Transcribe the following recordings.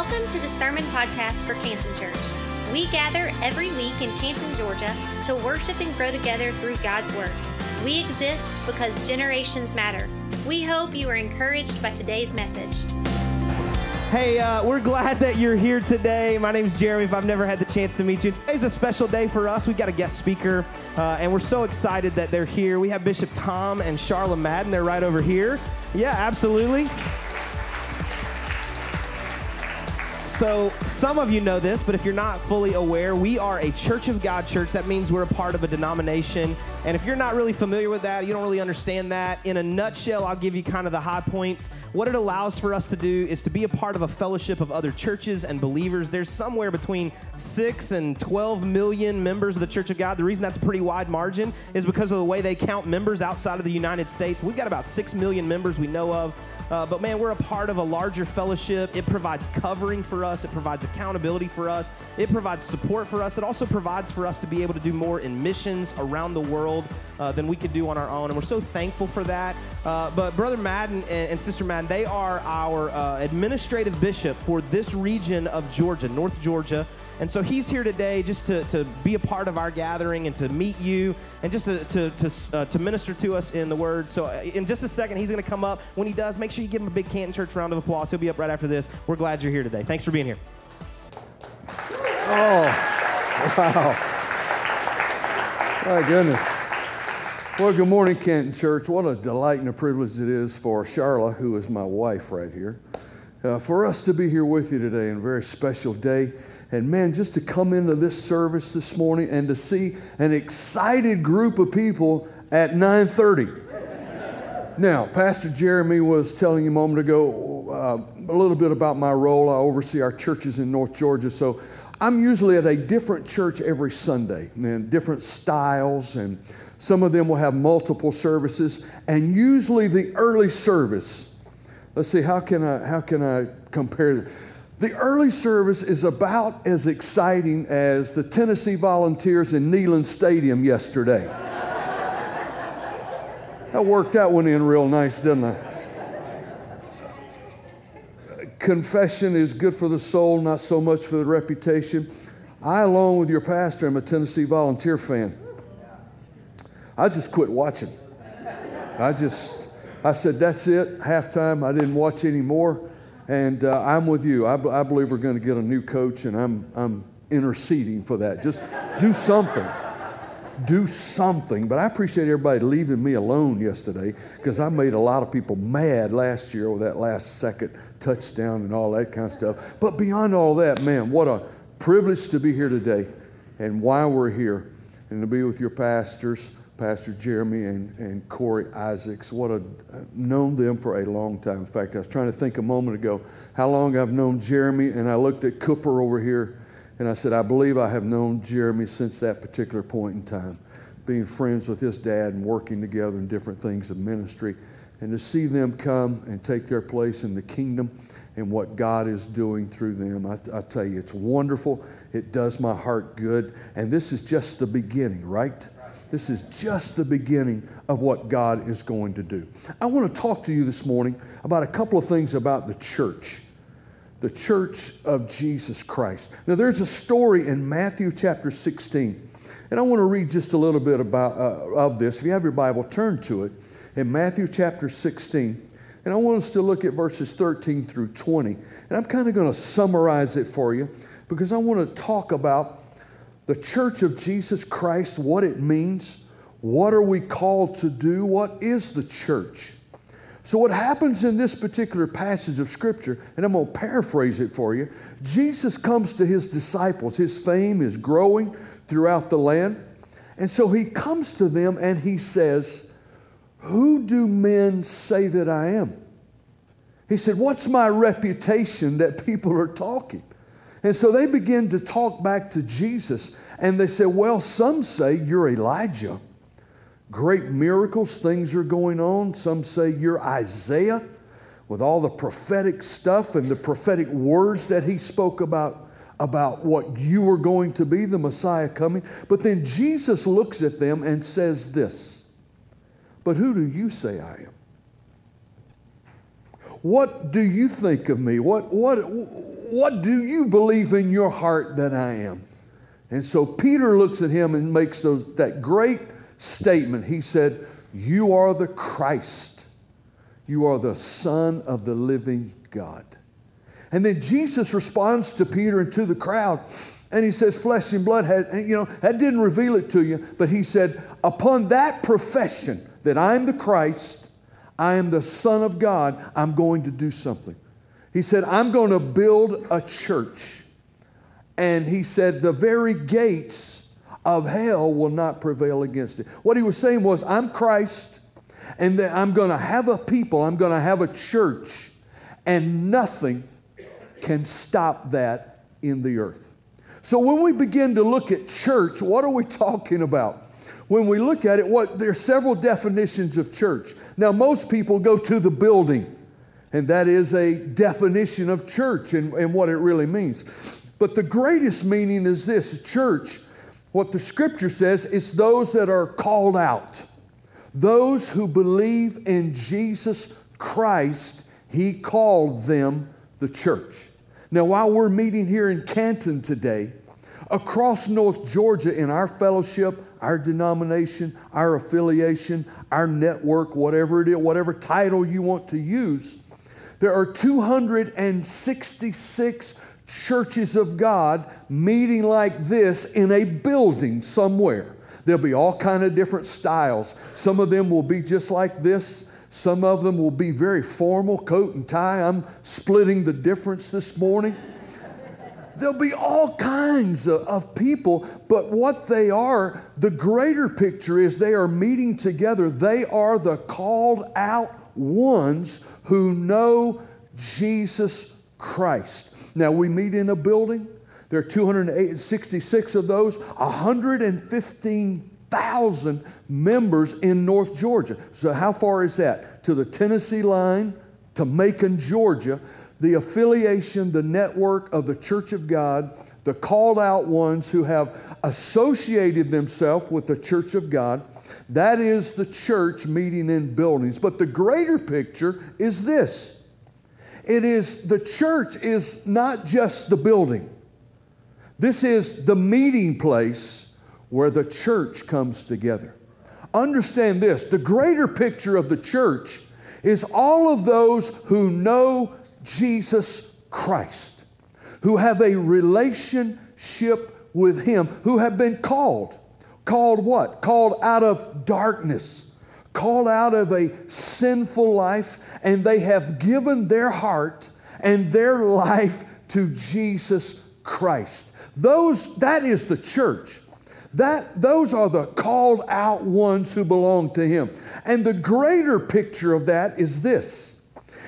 Welcome to the Sermon Podcast for Canton Church. We gather every week in Canton, Georgia to worship and grow together through God's Word. We exist because generations matter. We hope you are encouraged by today's message. Hey, uh, we're glad that you're here today. My name is Jeremy. If I've never had the chance to meet you, today's a special day for us. We've got a guest speaker, uh, and we're so excited that they're here. We have Bishop Tom and Charla Madden. They're right over here. Yeah, absolutely. So, some of you know this, but if you're not fully aware, we are a Church of God church. That means we're a part of a denomination. And if you're not really familiar with that, you don't really understand that, in a nutshell, I'll give you kind of the high points. What it allows for us to do is to be a part of a fellowship of other churches and believers. There's somewhere between 6 and 12 million members of the Church of God. The reason that's a pretty wide margin is because of the way they count members outside of the United States. We've got about 6 million members we know of. Uh, but man, we're a part of a larger fellowship. It provides covering for us, it provides accountability for us, it provides support for us. It also provides for us to be able to do more in missions around the world uh, than we could do on our own. And we're so thankful for that. Uh, but Brother Madden and, and, Sister Madden, they are our uh, administrative bishop for this region of Georgia, North Georgia. And so he's here today just to, to be a part of our gathering and to meet you and just to, to, to, uh, to minister to us in the word. So, uh, in just a second, he's going to come up. When he does, make sure you give him a big Canton Church round of applause. He'll be up right after this. We're glad you're here today. Thanks for being here. Oh, wow. My goodness. Well, good morning, Canton Church. What a delight and a privilege it is for Charla, who is my wife right here, uh, for us to be here with you today on a very special day. And man, just to come into this service this morning and to see an excited group of people at 9:30. now, Pastor Jeremy was telling you a moment ago uh, a little bit about my role. I oversee our churches in North Georgia, so I'm usually at a different church every Sunday, and different styles, and some of them will have multiple services, and usually the early service. Let's see, how can I how can I compare? The early service is about as exciting as the Tennessee Volunteers in Neyland Stadium yesterday. I worked that one in real nice, didn't I? Confession is good for the soul, not so much for the reputation. I, along with your pastor, am a Tennessee Volunteer fan. I just quit watching. I just, I said, that's it, halftime. I didn't watch anymore. And uh, I'm with you. I, I believe we're going to get a new coach, and I'm, I'm interceding for that. Just do something. Do something. But I appreciate everybody leaving me alone yesterday because I made a lot of people mad last year with that last second touchdown and all that kind of stuff. But beyond all that, man, what a privilege to be here today and why we're here and to be with your pastors Pastor Jeremy and, and Corey Isaacs. What a known them for a long time. In fact, I was trying to think a moment ago how long I've known Jeremy, and I looked at Cooper over here, and I said, I believe I have known Jeremy since that particular point in time, being friends with his dad and working together in different things of ministry. And to see them come and take their place in the kingdom and what God is doing through them, I, I tell you, it's wonderful. It does my heart good. And this is just the beginning, right? This is just the beginning of what God is going to do. I want to talk to you this morning about a couple of things about the church, the church of Jesus Christ. Now, there's a story in Matthew chapter 16, and I want to read just a little bit about, uh, of this. If you have your Bible, turn to it in Matthew chapter 16. And I want us to look at verses 13 through 20. And I'm kind of going to summarize it for you because I want to talk about the church of Jesus Christ, what it means, what are we called to do, what is the church. So, what happens in this particular passage of Scripture, and I'm going to paraphrase it for you Jesus comes to his disciples. His fame is growing throughout the land. And so he comes to them and he says, Who do men say that I am? He said, What's my reputation that people are talking? And so they begin to talk back to Jesus and they said, Well, some say you're Elijah. Great miracles, things are going on. Some say you're Isaiah with all the prophetic stuff and the prophetic words that he spoke about, about what you were going to be, the Messiah coming. But then Jesus looks at them and says this But who do you say I am? What do you think of me? What, what, what do you believe in your heart that I am? And so Peter looks at him and makes those, that great statement. He said, You are the Christ. You are the Son of the living God. And then Jesus responds to Peter and to the crowd, and he says, Flesh and blood had, you know, that didn't reveal it to you, but he said, Upon that profession that I'm the Christ, I am the Son of God, I'm going to do something. He said, I'm going to build a church. And he said, The very gates of hell will not prevail against it. What he was saying was, I'm Christ, and I'm going to have a people, I'm going to have a church, and nothing can stop that in the earth. So when we begin to look at church, what are we talking about? When we look at it, what there are several definitions of church. Now, most people go to the building, and that is a definition of church and, and what it really means. But the greatest meaning is this church, what the scripture says, is those that are called out, those who believe in Jesus Christ, He called them the church. Now, while we're meeting here in Canton today, across North Georgia in our fellowship, our denomination, our affiliation, our network, whatever it is, whatever title you want to use, there are 266 churches of God meeting like this in a building somewhere. There'll be all kind of different styles. Some of them will be just like this. Some of them will be very formal, coat and tie. I'm splitting the difference this morning. There'll be all kinds of, of, people, but what they are, the greater picture is they are meeting together. They are the called out ones who know Jesus Christ. Now, we meet in a building. There are 266 of those, 115,000 members in North Georgia. So, how far is that? To the Tennessee line, to Macon, Georgia. The affiliation, the network of the Church of God, the called out ones who have associated themselves with the Church of God, that is the church meeting in buildings. But the greater picture is this it is the church is not just the building. This is the meeting place where the church comes together. Understand this the greater picture of the church is all of those who know Jesus Christ, who have a relationship with Him, who have been called. Called what? Called out of darkness, called out of a sinful life, and they have given their heart and their life to Jesus Christ. Those, that is the church. That, those are the called out ones who belong to him. And the greater picture of that is this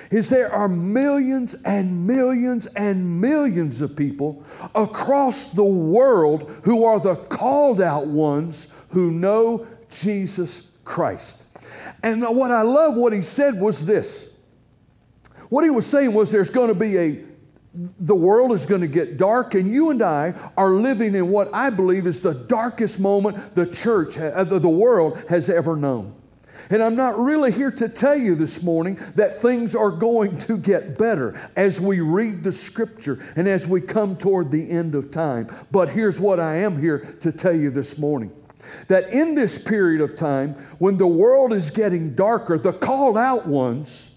is there are millions and millions and millions of people across the world who are the called out ones who know Jesus Christ. And what I love what he said was this. What he was saying was there's going to be a the world is going to get dark, and you and I are living in what I believe is the darkest moment the church, uh, the world has ever known. And I'm not really here to tell you this morning that things are going to get better as we read the scripture and as we come toward the end of time. But here's what I am here to tell you this morning that in this period of time, when the world is getting darker, the called out ones,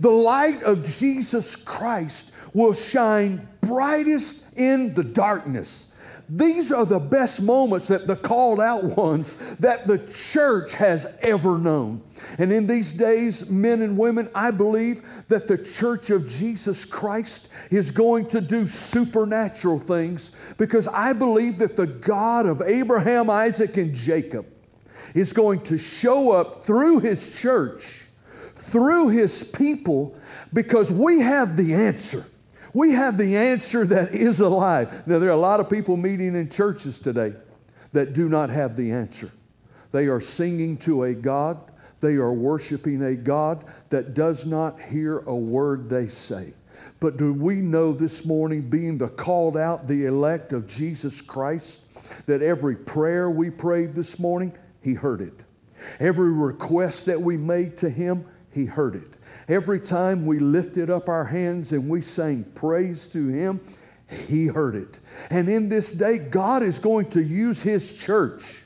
the light of Jesus Christ will shine brightest in the darkness. These are the best moments that the called out ones that the church has ever known. And in these days, men and women, I believe that the church of Jesus Christ is going to do supernatural things because I believe that the God of Abraham, Isaac, and Jacob is going to show up through his church, through his people, because we have the answer. We have the answer that is alive. Now, there are a lot of people meeting in churches today that do not have the answer. They are singing to a God, they are worshiping a God that does not hear a word they say. But do we know this morning, being the called out, the elect of Jesus Christ, that every prayer we prayed this morning, He heard it. Every request that we made to Him, He heard it. Every time we lifted up our hands and we sang praise to Him, He heard it. And in this day, God is going to use His church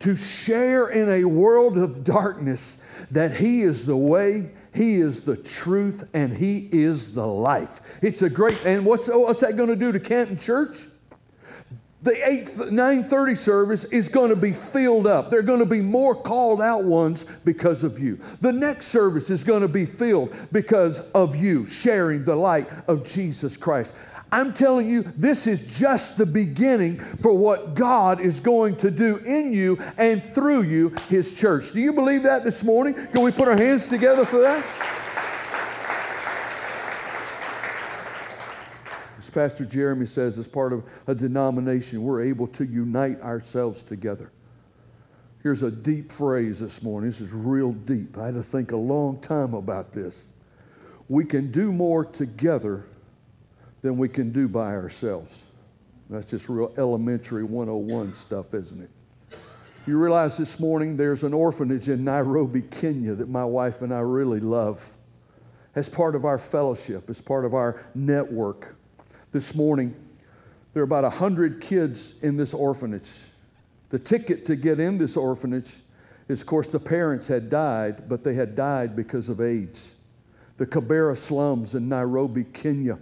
to share in a world of darkness that He is the way, He is the truth, and He is the life. It's a great, and what's, what's that going to do to Canton Church? The 8 930 service is going to be filled up. There are going to be more called out ones because of you. The next service is going to be filled because of you sharing the light of Jesus Christ. I'm telling you, this is just the beginning for what God is going to do in you and through you, His church. Do you believe that this morning? Can we put our hands together for that? As Pastor Jeremy says, as part of a denomination, we're able to unite ourselves together. Here's a deep phrase this morning. This is real deep. I had to think a long time about this. We can do more together than we can do by ourselves. That's just real elementary 101 stuff, isn't it? You realize this morning there's an orphanage in Nairobi, Kenya that my wife and I really love. As part of our fellowship, as part of our network. This morning, there are about 100 kids in this orphanage. The ticket to get in this orphanage is, of course, the parents had died, but they had died because of AIDS. The Kibera slums in Nairobi, Kenya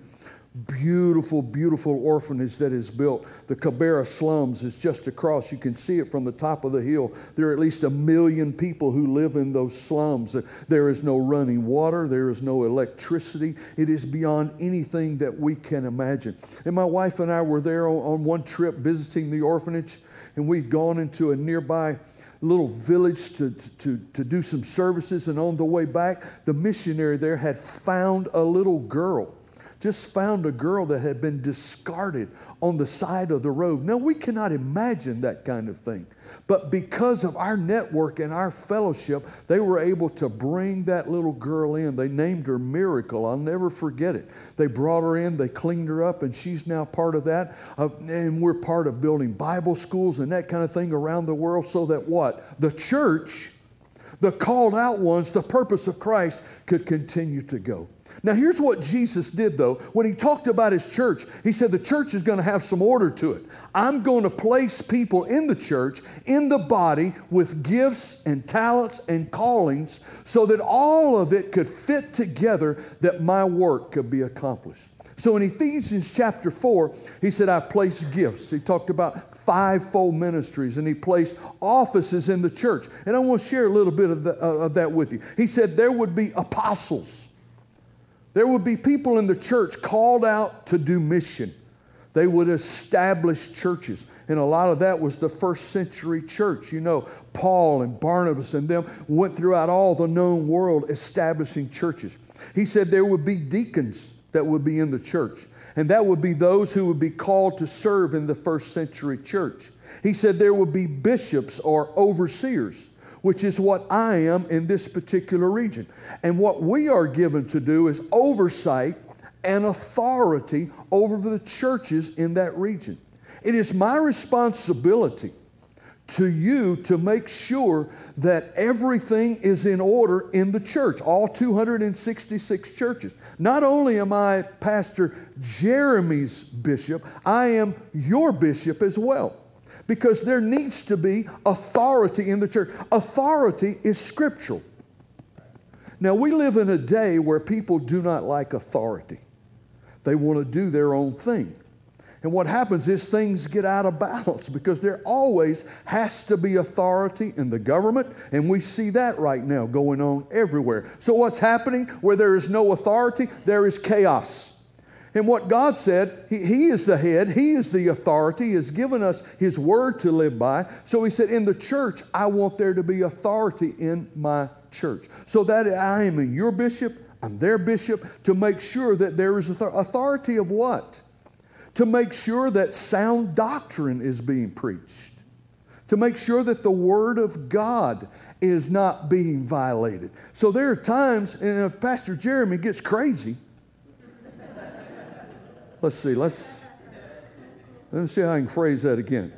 beautiful, beautiful orphanage that is built. The Kibera slums is just across. You can see it from the top of the hill. There are at least a million people who live in those slums. There is no running water, there is no electricity. It is beyond anything that we can imagine. And my wife and I were there on, on one trip visiting the orphanage, and we'd gone into a nearby little village to, to, to do some services. And on the way back, the missionary there had found a little girl just found a girl that had been discarded on the side of the road. Now, we cannot imagine that kind of thing. But because of our network and our fellowship, they were able to bring that little girl in. They named her Miracle. I'll never forget it. They brought her in, they cleaned her up, and she's now part of that. And we're part of building Bible schools and that kind of thing around the world so that what? The church, the called out ones, the purpose of Christ could continue to go. Now, here's what Jesus did, though. When he talked about his church, he said the church is going to have some order to it. I'm going to place people in the church, in the body, with gifts and talents and callings so that all of it could fit together that my work could be accomplished. So in Ephesians chapter 4, he said, I placed gifts. He talked about fivefold ministries and he placed offices in the church. And I want to share a little bit of, the, uh, of that with you. He said there would be apostles. There would be people in the church called out to do mission. They would establish churches. And a lot of that was the first century church. You know, Paul and Barnabas and them went throughout all the known world establishing churches. He said there would be deacons that would be in the church, and that would be those who would be called to serve in the first century church. He said there would be bishops or overseers which is what I am in this particular region. And what we are given to do is oversight and authority over the churches in that region. It is my responsibility to you to make sure that everything is in order in the church, all 266 churches. Not only am I Pastor Jeremy's bishop, I am your bishop as well because there needs to be authority in the church. Authority is scriptural. Now, we live in a day where people do not like authority, they want to do their own thing. And what happens is things get out of balance because there always has to be authority in the government, and we see that right now going on everywhere. So, what's happening? Where there is no authority, there is chaos. And what God said, he, he, is the head, He is the authority, He has given us His word to live by. So He said, In the church, I want there to be authority in my church. So that I am your bishop, I'm their bishop, to make sure that there is authority of what? To make sure that sound doctrine is being preached, to make sure that the Word of God is not being violated. So there are times, and if Pastor Jeremy gets crazy, Let's see, let's, let's see how I can phrase that again.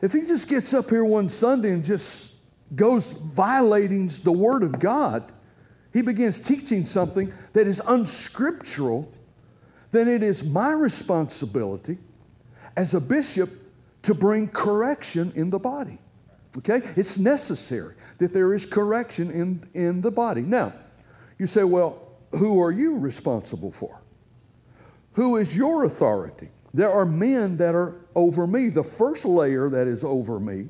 If he just gets up here one Sunday and just goes violating the Word of God, he begins teaching something that is unscriptural, then it is my responsibility as a bishop to bring correction in the body. Okay? It's necessary that there is correction in, in the body. Now, you say, well, who are you responsible for? Who is your authority? There are men that are over me. The first layer that is over me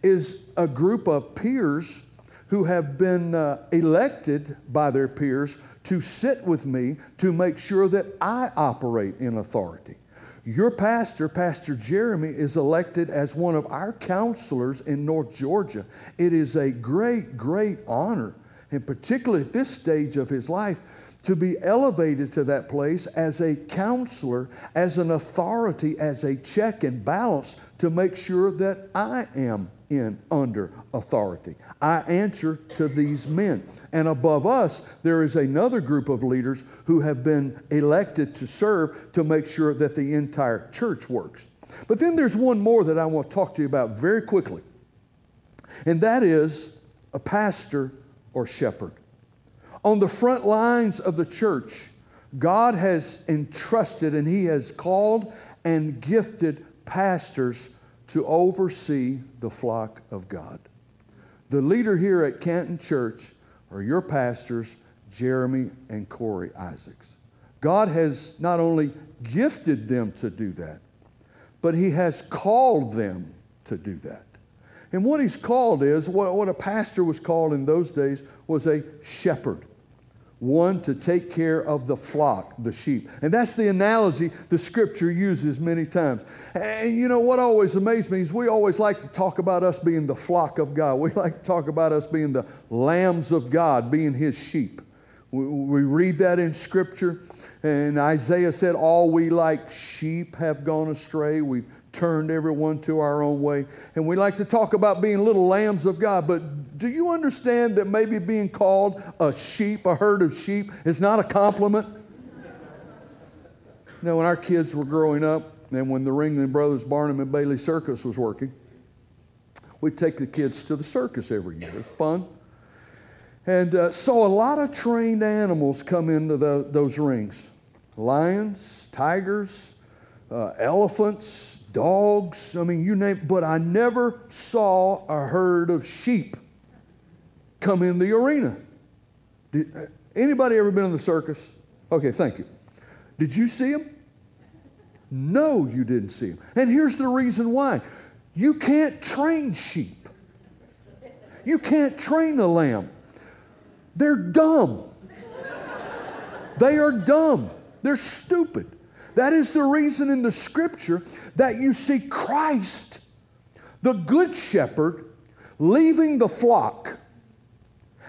is a group of peers who have been uh, elected by their peers to sit with me to make sure that I operate in authority. Your pastor, Pastor Jeremy, is elected as one of our counselors in North Georgia. It is a great, great honor, and particularly at this stage of his life, to be elevated to that place as a counselor, as an authority, as a check and balance to make sure that I am in under authority. I answer to these men. And above us, there is another group of leaders who have been elected to serve to make sure that the entire church works. But then there's one more that I want to talk to you about very quickly, and that is a pastor or shepherd. On the front lines of the church, God has entrusted and He has called and gifted pastors to oversee the flock of God. The leader here at Canton Church are your pastors, Jeremy and Corey Isaacs. God has not only gifted them to do that, but He has called them to do that. And what He's called is what, what a pastor was called in those days was a shepherd one to take care of the flock, the sheep. And that's the analogy the scripture uses many times. And you know what always amazes me is we always like to talk about us being the flock of God. We like to talk about us being the lambs of God, being his sheep. We, we read that in scripture. And Isaiah said, All we like sheep have gone astray. We've turned everyone to our own way. And we like to talk about being little lambs of God, but do you understand that maybe being called a sheep, a herd of sheep, is not a compliment? Know, when our kids were growing up, and when the Ringling Brothers Barnum and Bailey Circus was working, we'd take the kids to the circus every year. It's fun. And uh, so a lot of trained animals come into the, those rings lions, tigers, uh, elephants, dogs, I mean, you name but I never saw a herd of sheep come in the arena. Did, uh, anybody ever been in the circus? Okay, thank you. Did you see them? No, you didn't see them. And here's the reason why you can't train sheep, you can't train a lamb. They're dumb. they are dumb. They're stupid. That is the reason in the scripture that you see Christ, the good shepherd, leaving the flock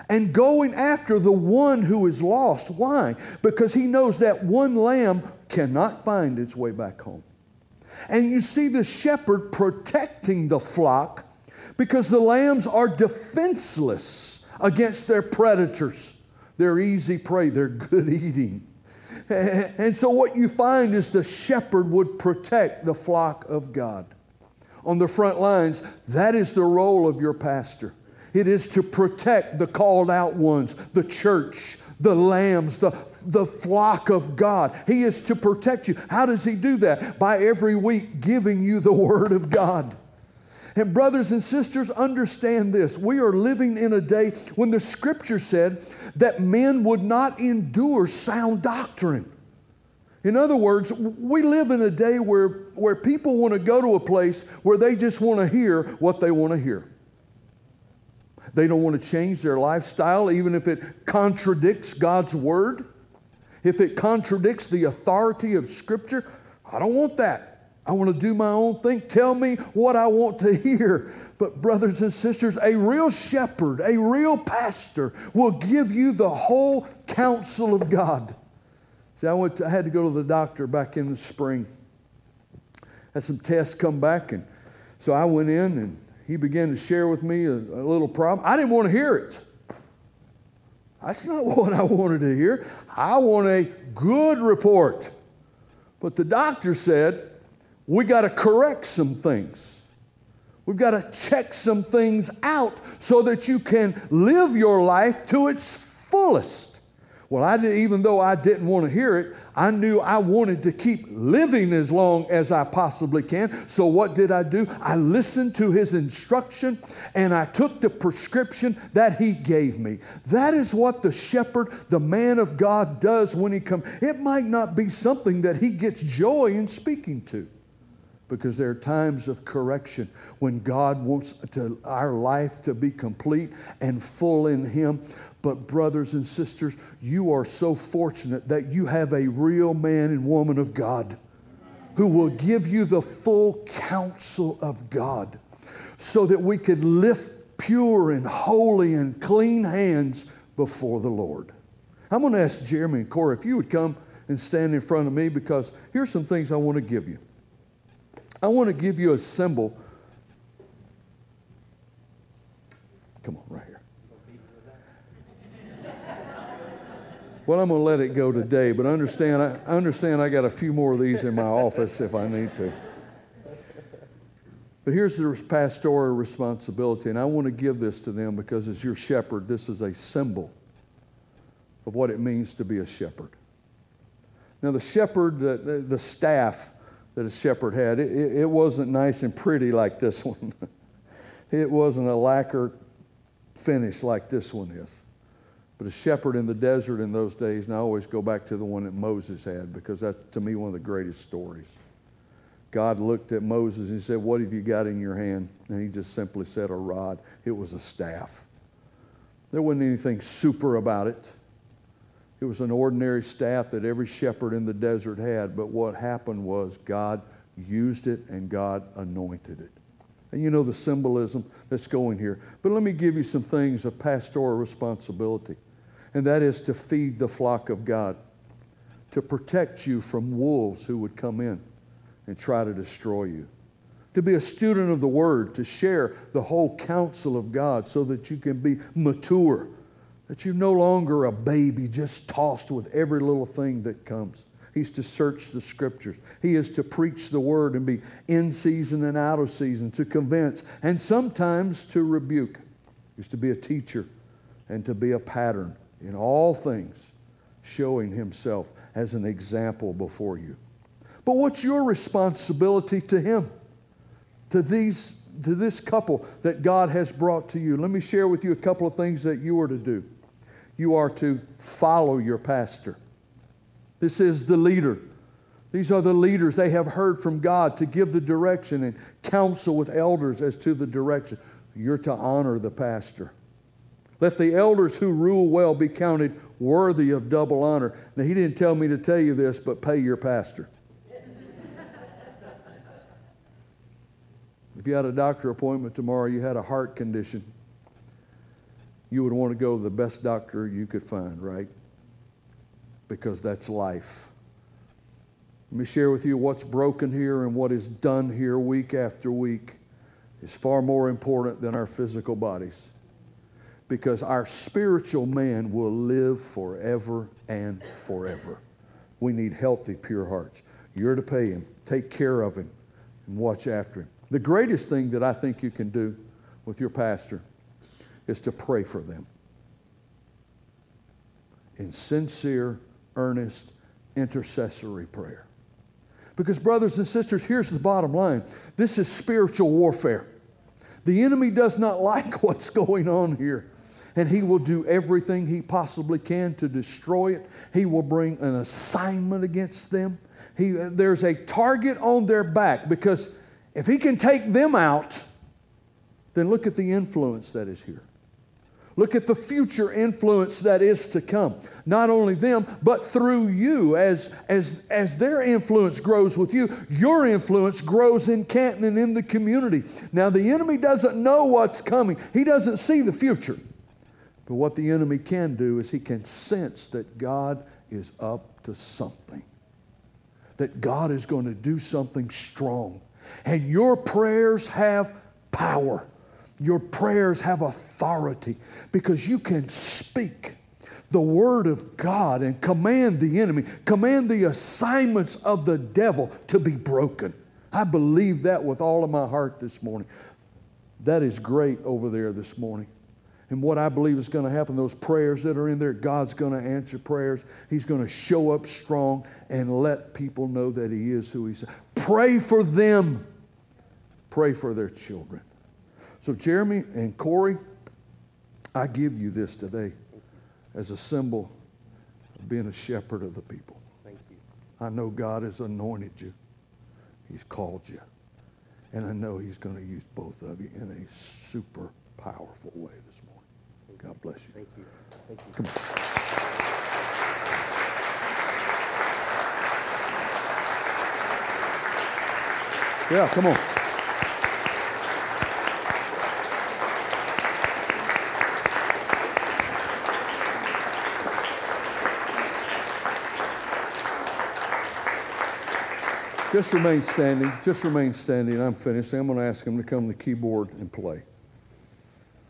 and going after the one who is lost. Why? Because he knows that one lamb cannot find its way back home. And you see the shepherd protecting the flock because the lambs are defenseless against their predators. They're easy prey, they're good eating. And so, what you find is the shepherd would protect the flock of God. On the front lines, that is the role of your pastor. It is to protect the called out ones, the church, the lambs, the, the flock of God. He is to protect you. How does He do that? By every week giving you the Word of God. And, brothers and sisters, understand this. We are living in a day when the scripture said that men would not endure sound doctrine. In other words, we live in a day where, where people want to go to a place where they just want to hear what they want to hear. They don't want to change their lifestyle, even if it contradicts God's word. If it contradicts the authority of Scripture, I don't want that. I want to do my own thing. Tell me what I want to hear. But, brothers and sisters, a real shepherd, a real pastor will give you the whole counsel of God. See, I, went to, I had to go to the doctor back in the spring. Had some tests come back, and so I went in and he began to share with me a, a little problem. I didn't want to hear it. That's not what I wanted to hear. I want a good report. But the doctor said, we got to correct some things. We've got to check some things out so that you can live your life to its fullest. Well, I did, even though I didn't want to hear it, I knew I wanted to keep living as long as I possibly can. So, what did I do? I listened to his instruction and I took the prescription that he gave me. That is what the shepherd, the man of God, does when he comes. It might not be something that he gets joy in speaking to because there are times of correction when God wants to, our life to be complete and full in Him. But, brothers and sisters, you are so fortunate that you have a real man and woman of God who will give you the full counsel of God so that we could lift pure and holy and clean hands before the Lord. I'm going to ask Jeremy and Corey if you would come and stand in front of me because here's some things I want to give you. I want to give you a symbol. Come on, right here. Well, I'm going to let it go today, but understand I understand I got a few more of these in my office if I need to. But here's the pastoral responsibility, and I want to give this to them because as your shepherd, this is a symbol of what it means to be a shepherd. Now, the shepherd, the, the staff that a shepherd had, it, it wasn't nice and pretty like this one. it wasn't a lacquer finish like this one is. But a shepherd in the desert in those days, and I always go back to the one that Moses had because that's to me one of the greatest stories. God looked at Moses and he said, What have you got in your hand? And he just simply said, A rod. It was a staff. There wasn't anything super about it. It was an ordinary staff that every shepherd in the desert had. But what happened was God used it and God anointed it. And you know the symbolism that's going here. But let me give you some things of pastoral responsibility and that is to feed the flock of God, to protect you from wolves who would come in and try to destroy you, to be a student of the Word, to share the whole counsel of God so that you can be mature, that you're no longer a baby just tossed with every little thing that comes. He's to search the scriptures. He is to preach the word and be in season and out of season, to convince, and sometimes to rebuke. He's to be a teacher and to be a pattern in all things, showing himself as an example before you. But what's your responsibility to him? To these to this couple that God has brought to you. Let me share with you a couple of things that you are to do. You are to follow your pastor. This is the leader. These are the leaders. They have heard from God to give the direction and counsel with elders as to the direction. You're to honor the pastor. Let the elders who rule well be counted worthy of double honor. Now, he didn't tell me to tell you this, but pay your pastor. if you had a doctor appointment tomorrow, you had a heart condition, you would want to go to the best doctor you could find, right? Because that's life. Let me share with you what's broken here and what is done here week after week is far more important than our physical bodies because our spiritual man will live forever and forever. We need healthy, pure hearts. You're to pay him, take care of him, and watch after him. The greatest thing that I think you can do with your pastor is to pray for them in sincere, earnest, intercessory prayer. Because, brothers and sisters, here's the bottom line this is spiritual warfare. The enemy does not like what's going on here and he will do everything he possibly can to destroy it. He will bring an assignment against them. He, there's a target on their back because if he can take them out, then look at the influence that is here. Look at the future influence that is to come. Not only them, but through you. As, as, as their influence grows with you, your influence grows in Canton and in the community. Now, the enemy doesn't know what's coming, he doesn't see the future. But what the enemy can do is he can sense that God is up to something, that God is going to do something strong. And your prayers have power. Your prayers have authority because you can speak the word of God and command the enemy, command the assignments of the devil to be broken. I believe that with all of my heart this morning. That is great over there this morning. And what I believe is going to happen, those prayers that are in there, God's going to answer prayers. He's going to show up strong and let people know that He is who He says. Pray for them. Pray for their children. So, Jeremy and Corey, I give you this today as a symbol of being a shepherd of the people. Thank you. I know God has anointed you, He's called you. And I know He's going to use both of you in a super powerful way this morning. God bless you. Thank you. Thank you. Come on. Yeah, come on. Just remain standing. Just remain standing. I'm finished. I'm going to ask him to come to the keyboard and play.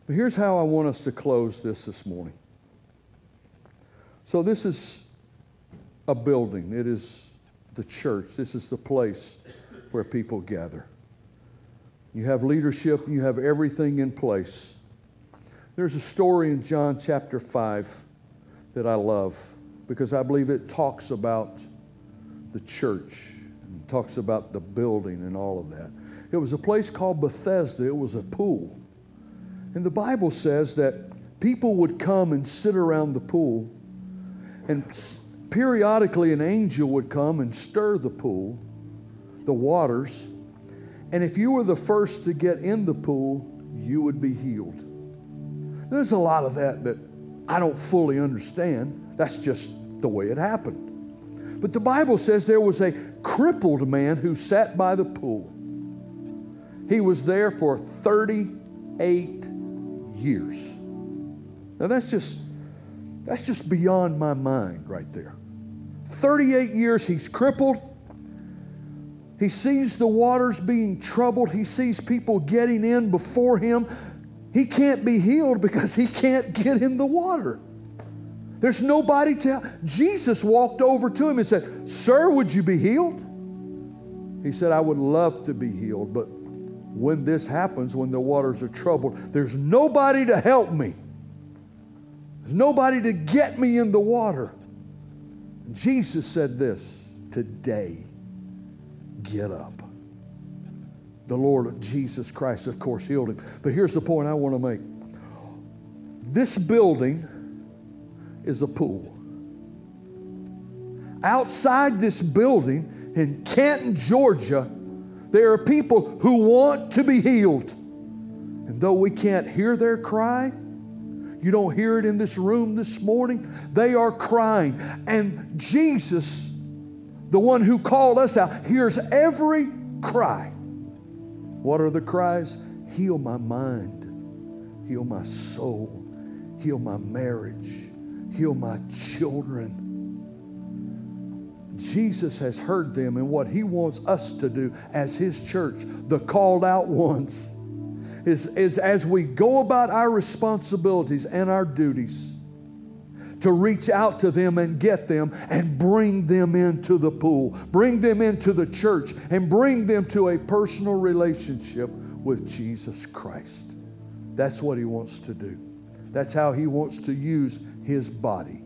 But here's how I want us to close this this morning. So, this is a building, it is the church, this is the place where people gather. You have leadership, you have everything in place. There's a story in John chapter 5 that I love because I believe it talks about the church talks about the building and all of that. It was a place called Bethesda, it was a pool. And the Bible says that people would come and sit around the pool, and periodically an angel would come and stir the pool, the waters. And if you were the first to get in the pool, you would be healed. There's a lot of that that I don't fully understand. That's just the way it happened. But the Bible says there was a crippled man who sat by the pool. He was there for 38 years. Now that's just that's just beyond my mind right there. 38 years he's crippled. He sees the waters being troubled. He sees people getting in before him. He can't be healed because he can't get in the water. There's nobody to help. Jesus walked over to him and said, "Sir, would you be healed?" He said, "I would love to be healed, but when this happens, when the waters are troubled, there's nobody to help me. There's nobody to get me in the water. Jesus said this today, get up. The Lord Jesus Christ, of course, healed him. But here's the point I want to make this building is a pool. Outside this building in Canton, Georgia, there are people who want to be healed. And though we can't hear their cry, you don't hear it in this room this morning, they are crying. And Jesus, the one who called us out, hears every cry. What are the cries? Heal my mind, heal my soul, heal my marriage, heal my children Jesus has heard them and what he wants us to do as his church, the called out ones, is, is as we go about our responsibilities and our duties to reach out to them and get them and bring them into the pool, bring them into the church, and bring them to a personal relationship with Jesus Christ. That's what he wants to do. That's how he wants to use his body.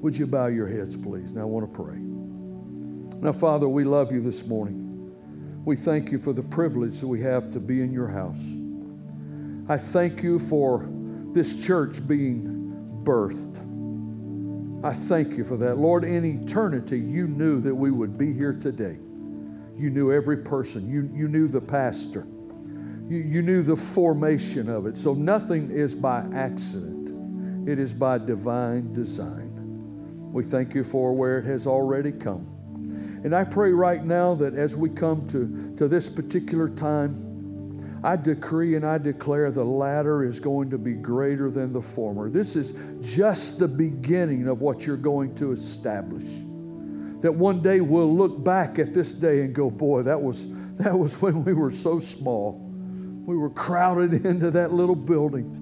Would you bow your heads, please? Now I want to pray. Now, Father, we love you this morning. We thank you for the privilege that we have to be in your house. I thank you for this church being birthed. I thank you for that. Lord, in eternity, you knew that we would be here today. You knew every person, you, you knew the pastor, you, you knew the formation of it. So nothing is by accident, it is by divine design. We thank you for where it has already come. And I pray right now that as we come to, to this particular time, I decree and I declare the latter is going to be greater than the former. This is just the beginning of what you're going to establish. That one day we'll look back at this day and go, boy, that was, that was when we were so small. We were crowded into that little building.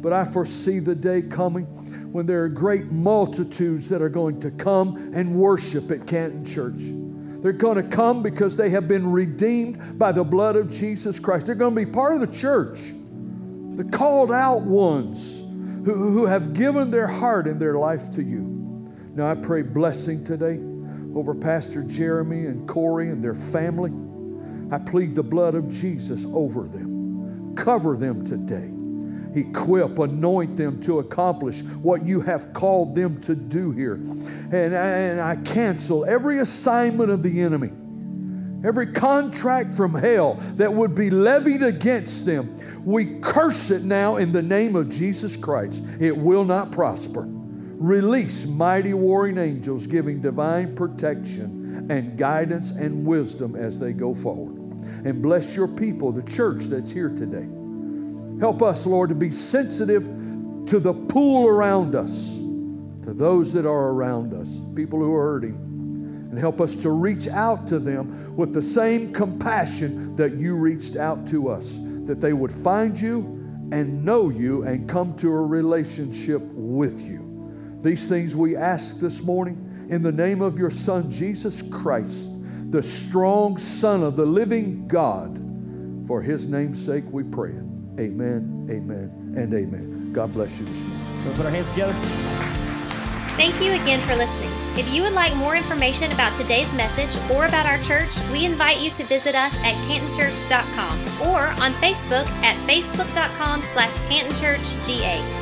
But I foresee the day coming when there are great multitudes that are going to come and worship at Canton Church. They're going to come because they have been redeemed by the blood of Jesus Christ. They're going to be part of the church. the called out ones who, who have given their heart and their life to you. Now I pray blessing today over Pastor Jeremy and Corey and their family. I plead the blood of Jesus over them. Cover them today. Equip, anoint them to accomplish what you have called them to do here. And, and I cancel every assignment of the enemy, every contract from hell that would be levied against them. We curse it now in the name of Jesus Christ. It will not prosper. Release mighty warring angels giving divine protection and guidance and wisdom as they go forward. And bless your people, the church that's here today. Help us, Lord, to be sensitive to the pool around us, to those that are around us, people who are hurting. And help us to reach out to them with the same compassion that you reached out to us, that they would find you and know you and come to a relationship with you. These things we ask this morning in the name of your Son, Jesus Christ, the strong Son of the living God. For his name's sake we pray it. Amen, amen, and amen. God bless you this morning. We'll put our hands together. Thank you again for listening. If you would like more information about today's message or about our church, we invite you to visit us at cantonchurch.com or on Facebook at facebook.com slash cantonchurchga.